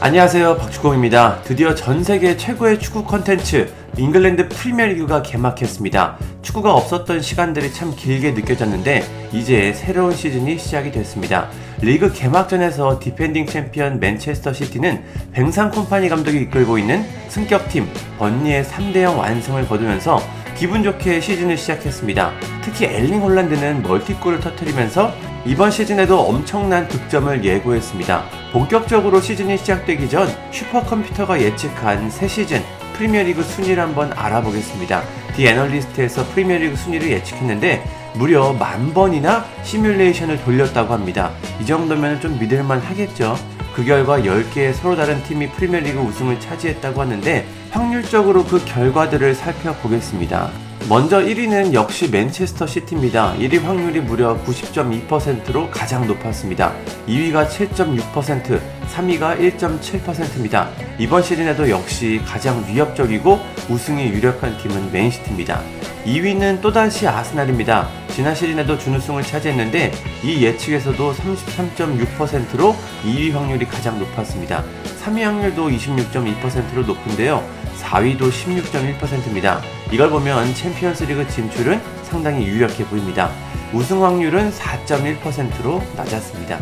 안녕하세요 박주공입니다. 드디어 전 세계 최고의 축구 컨텐츠 잉글랜드 프리미어리그가 개막했습니다. 축구가 없었던 시간들이 참 길게 느껴졌는데 이제 새로운 시즌이 시작이 됐습니다. 리그 개막전에서 디펜딩 챔피언 맨체스터 시티는 뱅상 콤파니 감독이 이끌고 있는 승격팀 번리의 3대0 완승을 거두면서 기분 좋게 시즌을 시작했습니다. 특히 엘링 홀란드는 멀티골을 터뜨리면서 이번 시즌에도 엄청난 득점을 예고했습니다. 본격적으로 시즌이 시작되기 전 슈퍼컴퓨터가 예측한 새 시즌 프리미어리그 순위를 한번 알아보겠습니다. 디 애널리스트에서 프리미어리그 순위를 예측했는데 무려 만 번이나 시뮬레이션을 돌렸다고 합니다. 이 정도면 좀 믿을만 하겠죠. 그 결과 10개의 서로 다른 팀이 프리미어리그 우승을 차지했다고 하는데 확률적으로 그 결과들을 살펴보겠습니다. 먼저 1위는 역시 맨체스터 시티입니다. 1위 확률이 무려 90.2%로 가장 높았습니다. 2위가 7.6%, 3위가 1.7%입니다. 이번 시즌에도 역시 가장 위협적이고 우승이 유력한 팀은 맨시티입니다. 2위는 또다시 아스날입니다. 지난 시즌에도 준우승을 차지했는데 이 예측에서도 33.6%로 2위 확률이 가장 높았습니다. 3위 확률도 26.2%로 높은데요. 4위도 16.1%입니다. 이걸 보면 챔피언스 리그 진출은 상당히 유력해 보입니다. 우승 확률은 4.1%로 낮았습니다.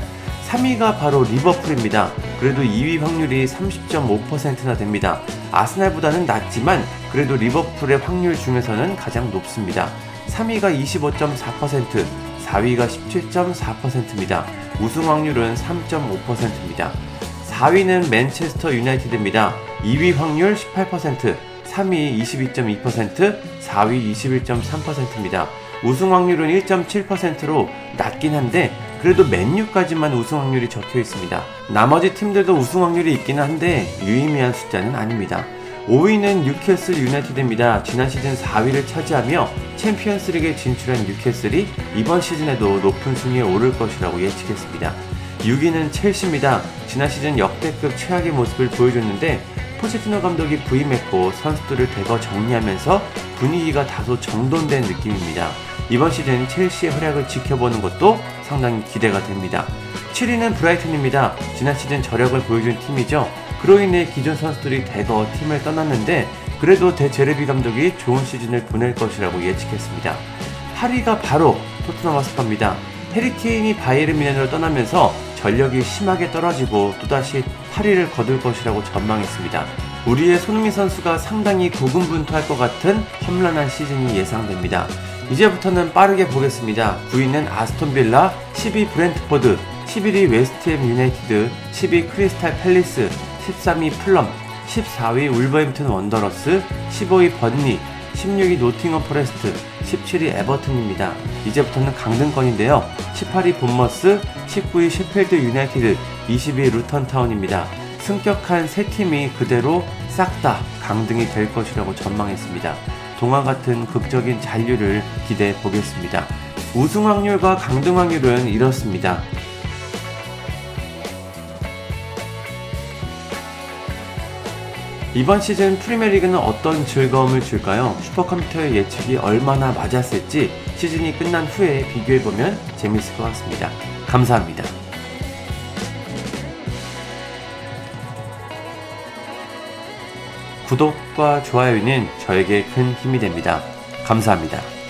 3위가 바로 리버풀입니다. 그래도 2위 확률이 30.5%나 됩니다. 아스날보다는 낮지만 그래도 리버풀의 확률 중에서는 가장 높습니다. 3위가 25.4%, 4위가 17.4%입니다. 우승 확률은 3.5%입니다. 4위는 맨체스터 유나이티드입니다. 2위 확률 18%, 3위 22.2%, 4위 21.3%입니다. 우승 확률은 1.7%로 낮긴 한데 그래도 맨유까지만 우승 확률이 적혀 있습니다. 나머지 팀들도 우승 확률이 있긴 한데 유의미한 숫자는 아닙니다. 5위는 뉴캐슬 유나이티드입니다. 지난 시즌 4위를 차지하며 챔피언스리그에 진출한 뉴캐슬이 이번 시즌에도 높은 순위에 오를 것이라고 예측했습니다. 6위는 첼시입니다. 지난 시즌 역대급 최악의 모습을 보여줬는데 포체티노 감독이 부임했고 선수들을 대거 정리하면서 분위기가 다소 정돈된 느낌입니다. 이번 시즌 첼시의 활약을 지켜보는 것도 상당히 기대가 됩니다. 7위는 브라이튼입니다. 지난 시즌 저력을 보여준 팀이죠. 그로 인해 기존 선수들이 대거 팀을 떠났는데 그래도 대제르비 감독이 좋은 시즌을 보낼 것이라고 예측했습니다. 8위가 바로 토트넘 하스파입니다. 해리케인이 바이에른 미넨으로 떠나면서 전력이 심하게 떨어지고 또다시 8위를 거둘 것이라고 전망했습니다. 우리의 손흥민 선수가 상당히 고군분투할 것 같은 험난한 시즌이 예상됩니다. 이제부터는 빠르게 보겠습니다. 9위는 아스톤 빌라, 10위 브렌트포드, 11위 웨스트햄 유나이티드, 12위 크리스탈 팰리스, 13위 풀럼, 14위 울버햄튼 원더러스, 15위 번리, 16위 노팅엄 포레스트, 17위 에버튼입니다. 이제부터는 강등권인데요. 18위 본머스, 19위 셰필드 유나이티드, 20위 루턴타운입니다. 승격한 세 팀이 그대로 싹 다 강등이 될 것이라고 전망했습니다. 동화 같은 극적인 잔류를 기대해 보겠습니다. 우승 확률과 강등 확률은 이렇습니다. 이번 시즌 프리미어리그는 어떤 즐거움을 줄까요? 슈퍼컴퓨터의 예측이 얼마나 맞았을지 시즌이 끝난 후에 비교해보면 재밌을 것 같습니다. 감사합니다. 구독과 좋아요는 저에게 큰 힘이 됩니다. 감사합니다.